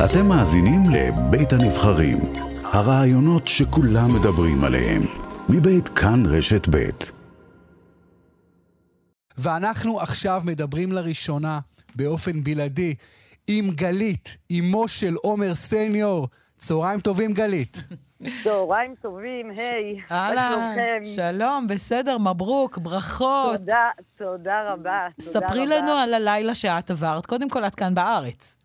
אתם מאזינים לבית הנבחרים, הרעיונות שכולם מדברים עליהם, מבית כאן רשת בית. ואנחנו עכשיו מדברים לראשונה, באופן בלעדי, עם גלית, אמו של עומר סניור. צהריים טובים, גלית. צהריים טובים, היי. אהלן, שלום, בסדר, מברוק, ברכות. תודה, תודה רבה. תודה ספרי רבה. לנו על הלילה שאת עברת. קודם כל, את כאן בארץ.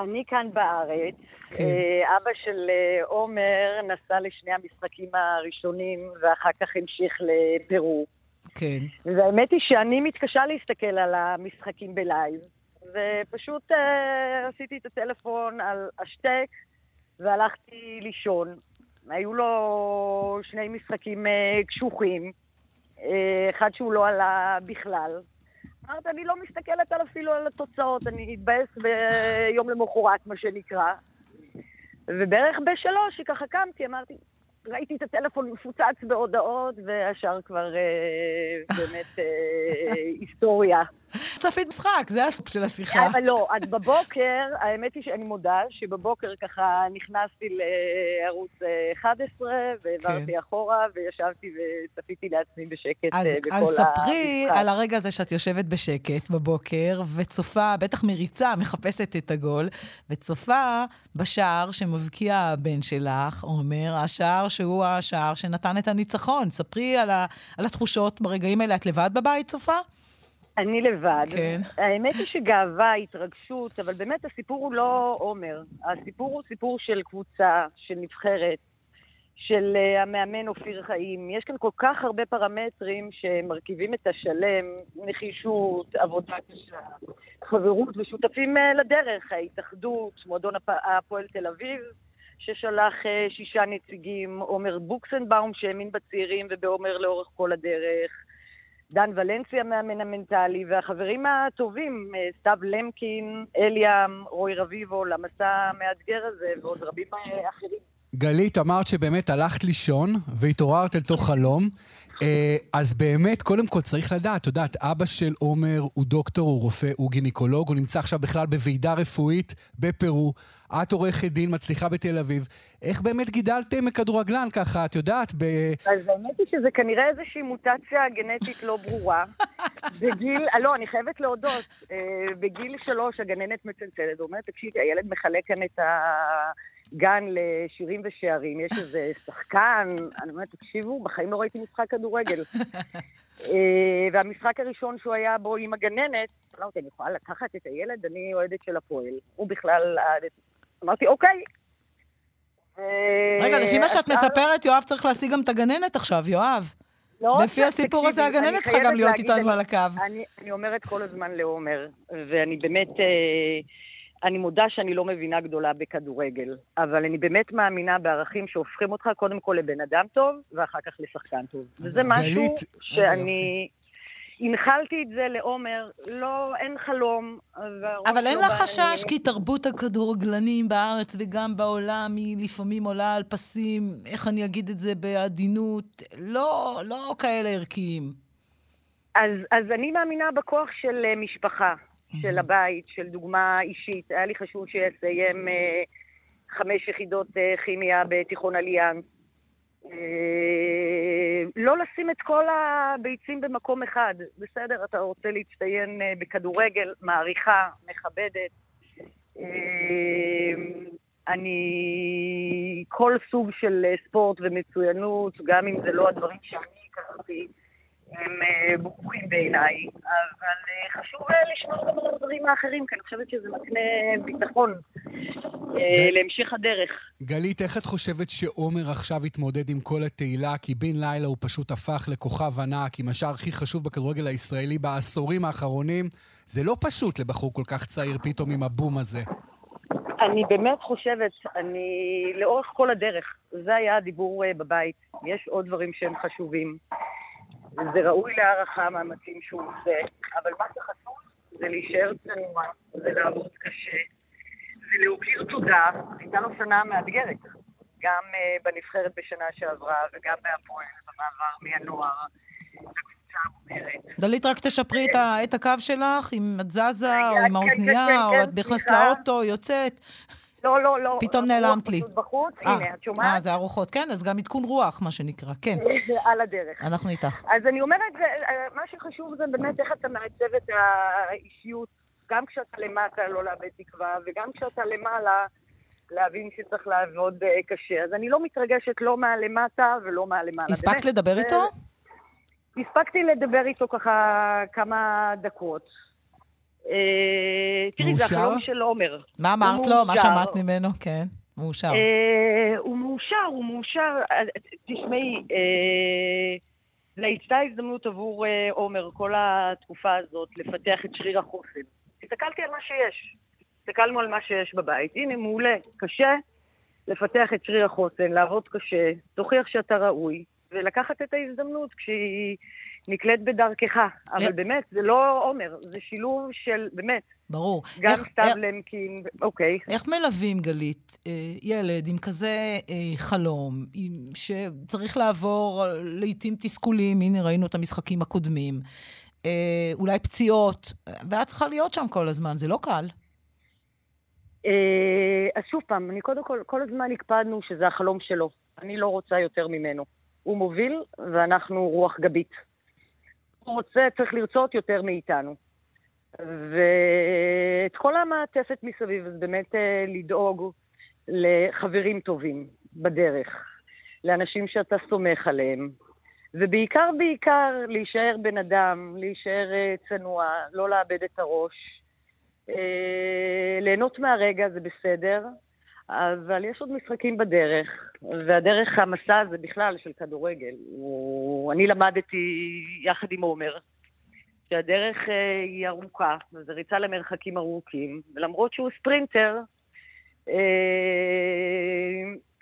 אני כאן בארץ. כן. אה, אבא של אה, עומר נסע לשני המשחקים הראשונים, ואחר כך המשיך לפרו. כן. והאמת היא שאני מתקשה להסתכל על המשחקים בלייב, ופשוט אה, עשיתי את הטלפון על השטק והלכתי לישון. היו לו שני משחקים אה, קשוחים, אה, אחד שהוא לא עלה בכלל. אמרת, אני לא מסתכלת על אפילו על התוצאות, אני אתבאס ביום למחרת, מה שנקרא. ובערך בשלוש, שככה קמתי, אמרתי, ראיתי את הטלפון מפוצץ בהודעות, והשאר כבר אה, באמת אה, היסטוריה. צפית משחק, זה הסוף של השיחה. אבל לא, אז בבוקר, האמת היא שאני מודה שבבוקר ככה נכנסתי לערוץ אה, 11, והעברתי כן. אחורה, וישבתי וצפיתי לעצמי בשקט אז, אה, בכל אז ספרי המשחק. על הרגע הזה שאת יושבת בשקט בבוקר, וצופה, בטח מריצה, מחפשת את הגול, וצופה בשער שמבקיע הבן שלך, עומר, השער שהוא השער שנתן את הניצחון. ספרי על, ה, על התחושות ברגעים האלה. את לבד בבית, צופה? אני לבד. כן. האמת היא שגאווה, התרגשות, אבל באמת הסיפור הוא לא עומר. הסיפור הוא סיפור של קבוצה, של נבחרת, של uh, המאמן אופיר חיים. יש כאן כל כך הרבה פרמטרים שמרכיבים את השלם, נחישות, עבודה קשה, חברות ושותפים uh, לדרך, ההתאחדות, מועדון הפ... הפועל תל אביב. ששלח uh, שישה נציגים, עומר בוקסנבאום שהאמין בצעירים ובעומר לאורך כל הדרך, דן ולנסי המאמן המנטלי, והחברים הטובים, אה, סתיו למקין, אליאם, רוי רביבו, למסע המאתגר הזה, ועוד רבים אה, אחרים. גלית, אמרת שבאמת הלכת לישון והתעוררת אל תוך חלום. אה, אז באמת, קודם כל צריך לדעת, את יודעת, אבא של עומר הוא דוקטור, הוא רופא, הוא גינקולוג, הוא נמצא עכשיו בכלל בוועידה רפואית בפרו. את עורכת דין, מצליחה בתל אביב. איך באמת גידלתם כדורגלן ככה, את יודעת, ב... אז האמת היא שזה כנראה איזושהי מוטציה גנטית לא ברורה. בגיל, לא, אני חייבת להודות, אה, בגיל שלוש הגננת מצלצלת, ואומרת, תקשיבי, הילד מחלק כאן את הגן לשירים ושערים, יש איזה שחקן, אני אומרת, תקשיבו, בחיים לא ראיתי משחק כדורגל. אה, והמשחק הראשון שהוא היה בו עם הגננת, אמרתי, אותי, אני יכולה לקחת את הילד? אני אוהדת של הפועל. הוא בכלל... אמרתי, אוקיי. רגע, לפי מה שאת מספרת, יואב צריך להשיג גם את הגננת עכשיו, יואב. לא לפי הסיפור הזה, הגננת צריכה גם להיות איתנו על הקו. אני, אני אומרת כל הזמן לעומר, ואני באמת, אה, אני מודה שאני לא מבינה גדולה בכדורגל, אבל אני באמת מאמינה בערכים שהופכים אותך קודם כל לבן אדם טוב, ואחר כך לשחקן טוב. וזה משהו גלית, שאני... הנחלתי את זה לעומר, לא, אין חלום. אבל אין לא לך חשש. כי תרבות הכדורגלנים בארץ וגם בעולם היא לפעמים עולה על פסים, איך אני אגיד את זה בעדינות, לא, לא כאלה ערכיים. אז, אז אני מאמינה בכוח של אה, משפחה, של הבית, של דוגמה אישית. היה לי חשוב שיסיים אה, חמש יחידות אה, כימיה בתיכון אליאנס. אה, לא לשים את כל הביצים במקום אחד. בסדר, אתה רוצה להצטיין אה, בכדורגל, מעריכה, מכבדת. אה, אני... כל סוג של ספורט ומצוינות, גם אם זה לא הדברים שאני הכרתי, הם אה, ברוכים בעיניי, אבל אה, חשוב אה, לשמור גם על הדברים האחרים, כי אני חושבת שזה מקנה ביטחון להמשך הדרך. גלית, איך את חושבת שעומר עכשיו יתמודד עם כל התהילה? כי בן לילה הוא פשוט הפך לכוכב ענק, עם השער הכי חשוב בכדורגל הישראלי בעשורים האחרונים. זה לא פשוט לבחור כל כך צעיר פתאום עם הבום הזה. אני באמת חושבת, אני לאורך כל הדרך, זה היה הדיבור בבית. יש עוד דברים שהם חשובים. זה ראוי להערכה המאמצים שהוא עושה, אבל מה שחשוב זה להישאר צנוע, זה לעבוד קשה, זה להוקיר תודה. הייתה לו שנה מאתגרת, גם אה, בנבחרת בשנה שעברה וגם בהפועל, במעבר מהנוער. דלית, רק תשפרי את, ה, את הקו שלך, אם את זזה, או רגע, עם כן, האוזנייה, כן, או כן, את נכנסת. לאוטו, יוצאת. לא, לא, לא. פתאום נעלמת לי. בחוץ, אה, הנה, את שומעת? אה, זה הרוחות, כן, אז גם עדכון רוח, מה שנקרא, כן. על הדרך. אנחנו איתך. אז אני אומרת, זה- אה, מה שחשוב זה באמת איך אתה מעצב את האישיות, גם כשאתה למטה לא לאבד תקווה, וגם כשאתה למעלה, להבין שצריך לעבוד אה, קשה. אז אני לא מתרגשת לא מהלמטה ולא מהלמעלה. הספקת לדבר איתו? הספקתי לדבר איתו ככה כמה דקות. אה, תראי, זה? החלום של עומר. מה אמרת לו? מה. שמעת ממנו? כן, מאושר. אה, הוא מאושר, הוא מאושר. אה, תשמעי, אה, זו הייתה הזדמנות עבור אה, עומר כל התקופה הזאת לפתח את שריר החוסן. הסתכלתי על מה שיש. הסתכלנו על מה שיש בבית. הנה, מעולה, קשה לפתח את שריר החוסן, לעבוד קשה, תוכיח שאתה ראוי, ולקחת את ההזדמנות כשהיא נקלט בדרכך. אבל אה. באמת, זה לא עומר, זה שילוב של, באמת, ברור. גם סתיו למקין, אוקיי. איך מלווים, גלית, אה, ילד עם כזה אה, חלום, שצריך לעבור אה, לעיתים תסכולים, הנה ראינו את המשחקים הקודמים, אולי פציעות, ואת צריכה להיות שם כל הזמן, זה לא קל. אז שוב פעם, אני קודם כל, כל הזמן הקפדנו שזה החלום שלו. אני לא רוצה יותר ממנו. הוא מוביל, ואנחנו רוח גבית. הוא רוצה, צריך לרצות יותר מאיתנו. ואת כל המעטפת מסביב, אז באמת אה, לדאוג לחברים טובים בדרך, לאנשים שאתה סומך עליהם, ובעיקר, בעיקר, להישאר בן אדם, להישאר אה, צנוע, לא לאבד את הראש. אה, ליהנות מהרגע זה בסדר, אבל יש עוד משחקים בדרך, והדרך, המסע הזה בכלל של כדורגל, הוא... אני למדתי יחד עם עומר, שהדרך אה, היא ארוכה, וזו ריצה למרחקים ארוכים, ולמרות שהוא ספרינטר, אה,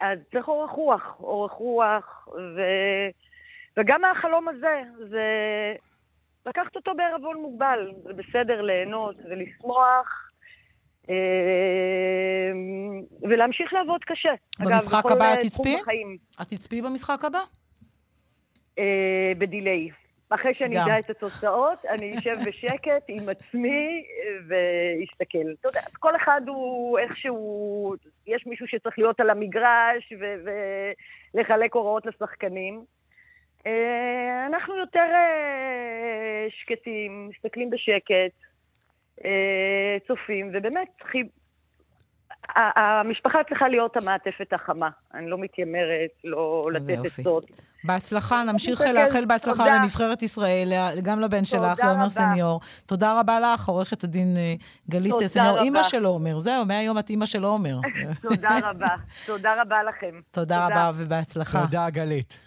אז צריך אורך רוח, אורך רוח, ו... וגם מהחלום הזה, זה לקחת אותו בערבון מוגבל, זה בסדר ליהנות ולשמוח. אה, ולהמשיך לעבוד קשה. במשחק אגב, הבא את תצפי? את תצפי במשחק הבא? אה, בדיליי. אחרי שאני גם. אדע את התוצאות, אני אשב בשקט עם עצמי אה, ואסתכל. אתה יודע, כל אחד הוא איכשהו, יש מישהו שצריך להיות על המגרש ו- ולחלק הוראות לשחקנים. אנחנו יותר שקטים, מסתכלים בשקט, צופים, ובאמת, חי- המשפחה צריכה להיות המעטפת החמה. אני לא מתיימרת, לא לתת. עצות. בהצלחה, נמשיך לאחל בהצלחה תודה. לנבחרת ישראל, גם לבן שלך, תודה לעומר. סניור. תודה רבה לך, עורכת הדין אה, גלית תודה סניור, רבה. אימא של עומר. זהו, מהיום את אימא של עומר. תודה רבה. תודה רבה לכם. תודה רבה ובהצלחה. תודה, גלית.